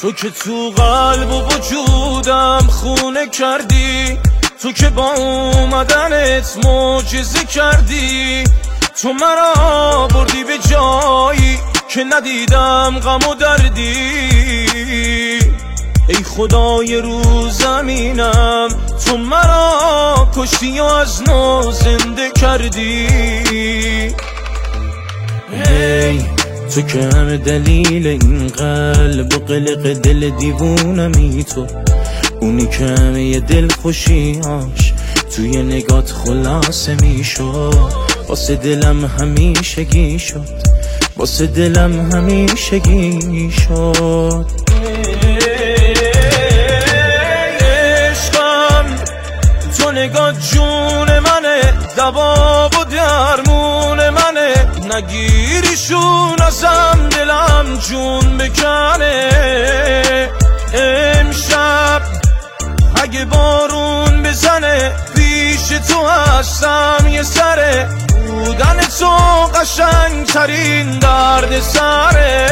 تو که تو قلب و وجودم خونه کردی تو که با اومدنت معجزه کردی تو مرا بردی به جایی که ندیدم غم و دردی. ای خدای رو زمینم تو مرا کشتی و از نو زنده کردی. تو که همه دلیل این قلب و قلق دل دیوونمی تو. اونی که همه دل خوشیاش توی نگات خلاصه می‌شد واسه دلم همیشگی شد. واسه دلم همیشگی شد. عشقم تو نگاه جون منه. دوا و درمون منه نگیریشون ازم دلم جون بکنه. امشب اگه بارون بزنه پیش تو هستم یه سره. بودن تو قشنگ ترین درد سره.